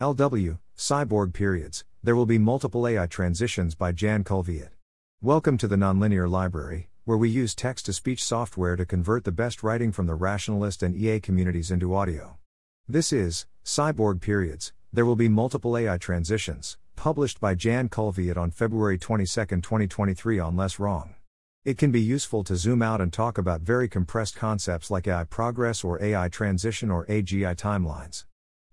LW, Cyborg Periods, There Will Be Multiple AI Transitions by Jan Kulveit. Welcome to the Nonlinear Library, where we use text to speech software to convert the best writing from the rationalist and EA communities into audio. This is Cyborg Periods, There Will Be Multiple AI Transitions, published by Jan Kulveit on February 22, 2023 on Less Wrong. It can be useful to zoom out and talk about very compressed concepts like AI progress or AI transition or AGI timelines.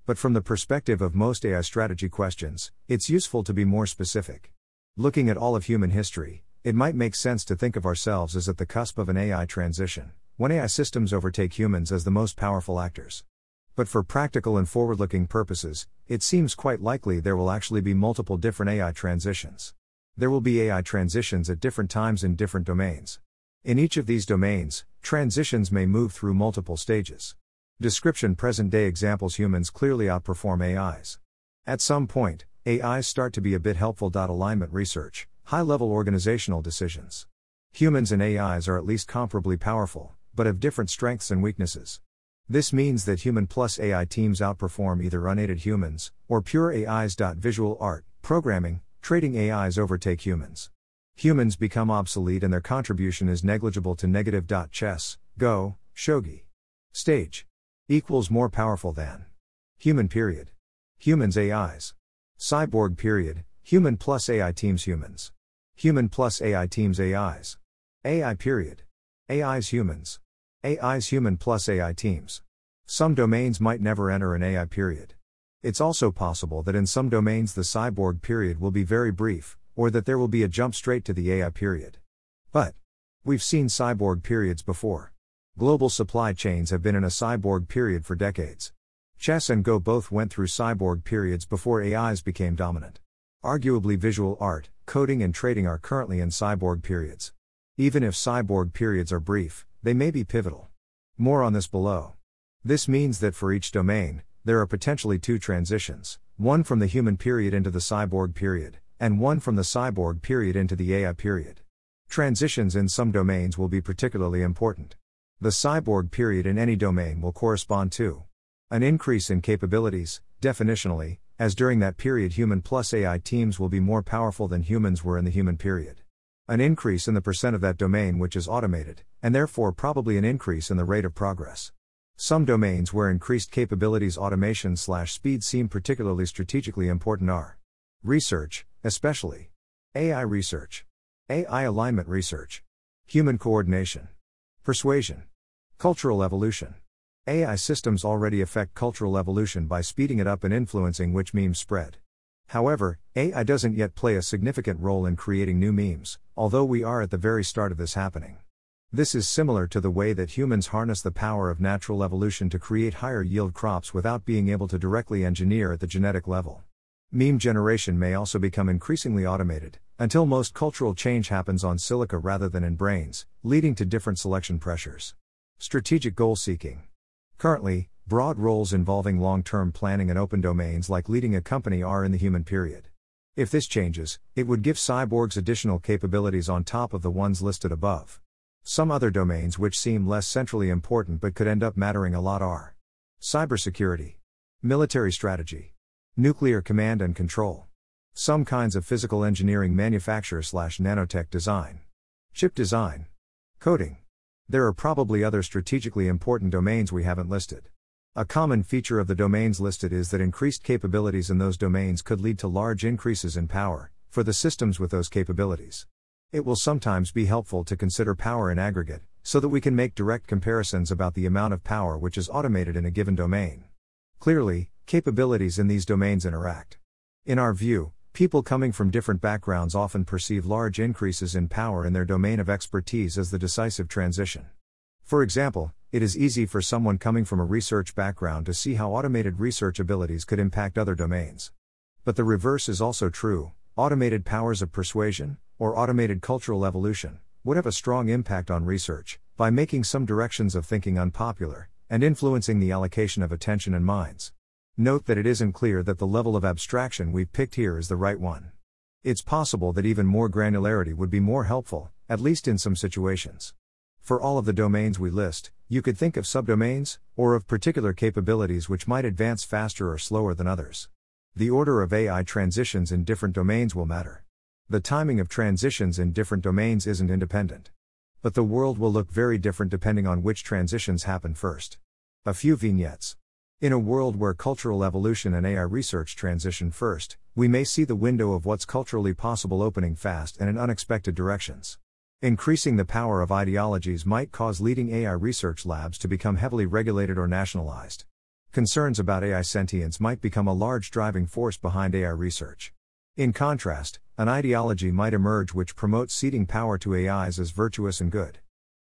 But from the perspective of most AI strategy questions, it's useful to be more specific. Looking at all of human history, it might make sense to think of ourselves as at the cusp of an AI transition, when AI systems overtake humans as the most powerful actors. But for practical and forward looking purposes, it seems quite likely there will actually be multiple different AI transitions. There will be AI transitions at different times in different domains. In each of these domains, transitions may move through multiple stages. Description Present day examples humans clearly outperform AIs. At some point, AIs start to be a bit helpful. Alignment research, high level organizational decisions. Humans and AIs are at least comparably powerful, but have different strengths and weaknesses. This means that human plus AI teams outperform either unaided humans, or pure AIs. Visual art, programming, trading AIs overtake humans. Humans become obsolete and their contribution is negligible to negative. Chess, Go, Shogi. Stage equals more powerful than human period. Humans AIs. Cyborg period, human plus AI teams humans. Human plus AI teams AIs. AI period. AIs humans. AIs human plus AI teams. Some domains might never enter an AI period. It's also possible that in some domains the cyborg period will be very brief, or that there will be a jump straight to the AI period. But we've seen cyborg periods before. Global supply chains have been in a cyborg period for decades. Chess and Go both went through cyborg periods before AIs became dominant. Arguably, visual art, coding, and trading are currently in cyborg periods. Even if cyborg periods are brief, they may be pivotal. More on this below. This means that for each domain, there are potentially two transitions one from the human period into the cyborg period, and one from the cyborg period into the AI period. Transitions in some domains will be particularly important. The cyborg period in any domain will correspond to an increase in capabilities, definitionally, as during that period human plus AI teams will be more powerful than humans were in the human period. An increase in the percent of that domain which is automated, and therefore probably an increase in the rate of progress. Some domains where increased capabilities automation slash speed seem particularly strategically important are research, especially AI research, AI alignment research, human coordination, persuasion, Cultural evolution. AI systems already affect cultural evolution by speeding it up and influencing which memes spread. However, AI doesn't yet play a significant role in creating new memes, although we are at the very start of this happening. This is similar to the way that humans harness the power of natural evolution to create higher yield crops without being able to directly engineer at the genetic level. Meme generation may also become increasingly automated, until most cultural change happens on silica rather than in brains, leading to different selection pressures. Strategic goal seeking. Currently, broad roles involving long term planning and open domains like leading a company are in the human period. If this changes, it would give cyborgs additional capabilities on top of the ones listed above. Some other domains which seem less centrally important but could end up mattering a lot are cybersecurity, military strategy, nuclear command and control, some kinds of physical engineering manufacture slash nanotech design, chip design, coding. There are probably other strategically important domains we haven't listed. A common feature of the domains listed is that increased capabilities in those domains could lead to large increases in power, for the systems with those capabilities. It will sometimes be helpful to consider power in aggregate, so that we can make direct comparisons about the amount of power which is automated in a given domain. Clearly, capabilities in these domains interact. In our view, People coming from different backgrounds often perceive large increases in power in their domain of expertise as the decisive transition. For example, it is easy for someone coming from a research background to see how automated research abilities could impact other domains. But the reverse is also true automated powers of persuasion, or automated cultural evolution, would have a strong impact on research, by making some directions of thinking unpopular, and influencing the allocation of attention and minds. Note that it isn't clear that the level of abstraction we've picked here is the right one. It's possible that even more granularity would be more helpful, at least in some situations. For all of the domains we list, you could think of subdomains, or of particular capabilities which might advance faster or slower than others. The order of AI transitions in different domains will matter. The timing of transitions in different domains isn't independent. But the world will look very different depending on which transitions happen first. A few vignettes. In a world where cultural evolution and AI research transition first, we may see the window of what's culturally possible opening fast and in unexpected directions. Increasing the power of ideologies might cause leading AI research labs to become heavily regulated or nationalized. Concerns about AI sentience might become a large driving force behind AI research. In contrast, an ideology might emerge which promotes ceding power to AIs as virtuous and good.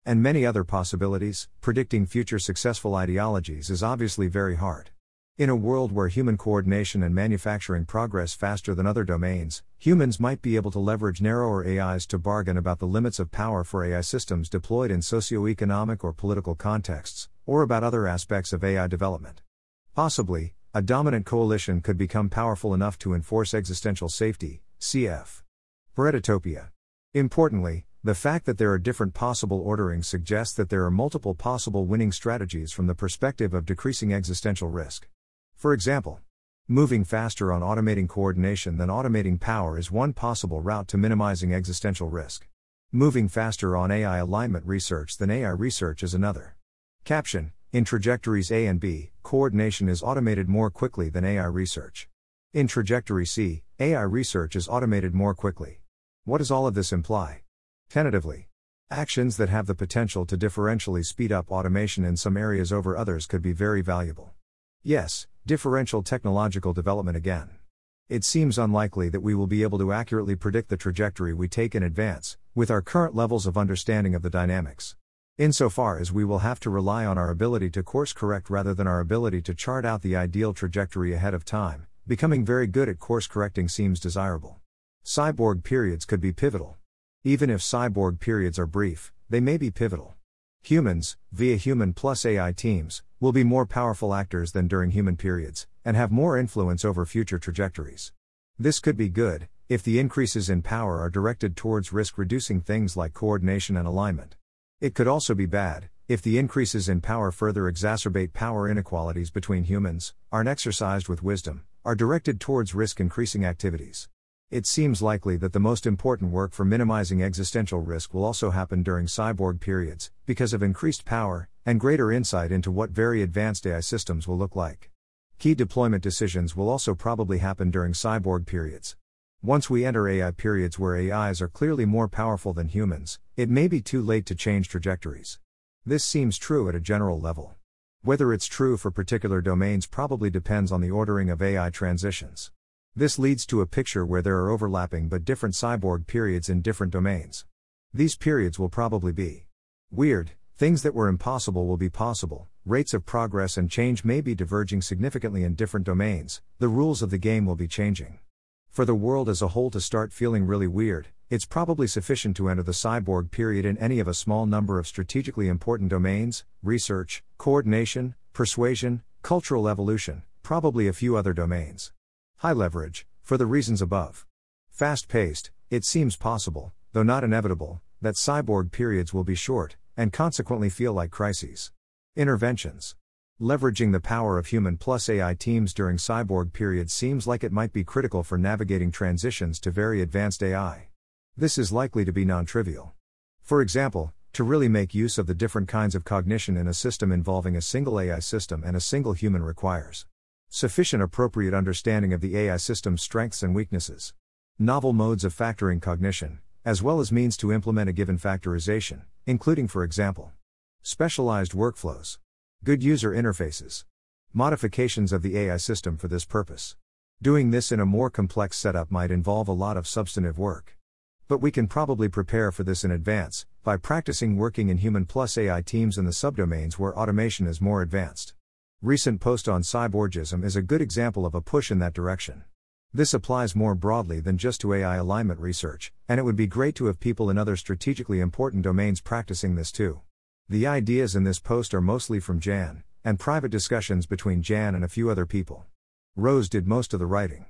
And many other possibilities, predicting future successful ideologies is obviously very hard. In a world where human coordination and manufacturing progress faster than other domains, humans might be able to leverage narrower AIs to bargain about the limits of power for AI systems deployed in socio-economic or political contexts, or about other aspects of AI development. Possibly, a dominant coalition could become powerful enough to enforce existential safety, cf. Paretotopia. Importantly, the fact that there are different possible orderings suggests that there are multiple possible winning strategies from the perspective of decreasing existential risk. For example, moving faster on automating coordination than automating power is one possible route to minimizing existential risk. Moving faster on AI alignment research than AI research is another. Caption in trajectories A and B, coordination is automated more quickly than AI research. In trajectory C, AI research is automated more quickly. What does all of this imply? Tentatively, actions that have the potential to differentially speed up automation in some areas over others could be very valuable. Yes, differential technological development again. It seems unlikely that we will be able to accurately predict the trajectory we take in advance, with our current levels of understanding of the dynamics. Insofar as we will have to rely on our ability to course correct rather than our ability to chart out the ideal trajectory ahead of time, becoming very good at course correcting seems desirable. Cyborg periods could be pivotal. Even if cyborg periods are brief, they may be pivotal. Humans, via human plus AI teams, will be more powerful actors than during human periods, and have more influence over future trajectories. This could be good, if the increases in power are directed towards risk reducing things like coordination and alignment. It could also be bad, if the increases in power further exacerbate power inequalities between humans, aren't exercised with wisdom, are directed towards risk increasing activities. It seems likely that the most important work for minimizing existential risk will also happen during cyborg periods, because of increased power, and greater insight into what very advanced AI systems will look like. Key deployment decisions will also probably happen during cyborg periods. Once we enter AI periods where AIs are clearly more powerful than humans, it may be too late to change trajectories. This seems true at a general level. Whether it's true for particular domains probably depends on the ordering of AI transitions. This leads to a picture where there are overlapping but different cyborg periods in different domains. These periods will probably be weird, things that were impossible will be possible, rates of progress and change may be diverging significantly in different domains, the rules of the game will be changing. For the world as a whole to start feeling really weird, it's probably sufficient to enter the cyborg period in any of a small number of strategically important domains research, coordination, persuasion, cultural evolution, probably a few other domains. High leverage, for the reasons above. Fast paced, it seems possible, though not inevitable, that cyborg periods will be short, and consequently feel like crises. Interventions. Leveraging the power of human plus AI teams during cyborg periods seems like it might be critical for navigating transitions to very advanced AI. This is likely to be non trivial. For example, to really make use of the different kinds of cognition in a system involving a single AI system and a single human requires sufficient appropriate understanding of the AI system's strengths and weaknesses, novel modes of factoring cognition, as well as means to implement a given factorization, including, for example, specialized workflows. Good user interfaces. Modifications of the AI system for this purpose. Doing this in a more complex setup might involve a lot of substantive work. But we can probably prepare for this in advance, by practicing working in human plus AI teams in the subdomains where automation is more advanced. Recent post on cyborgism is a good example of a push in that direction. This applies more broadly than just to AI alignment research, and it would be great to have people in other strategically important domains practicing this too. The ideas in this post are mostly from Jan, and private discussions between Jan and a few other people. Rose did most of the writing.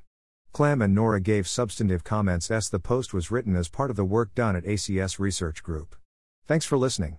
Clem and Nora gave substantive comments as the post was written as part of the work done at ACS Research Group. Thanks for listening.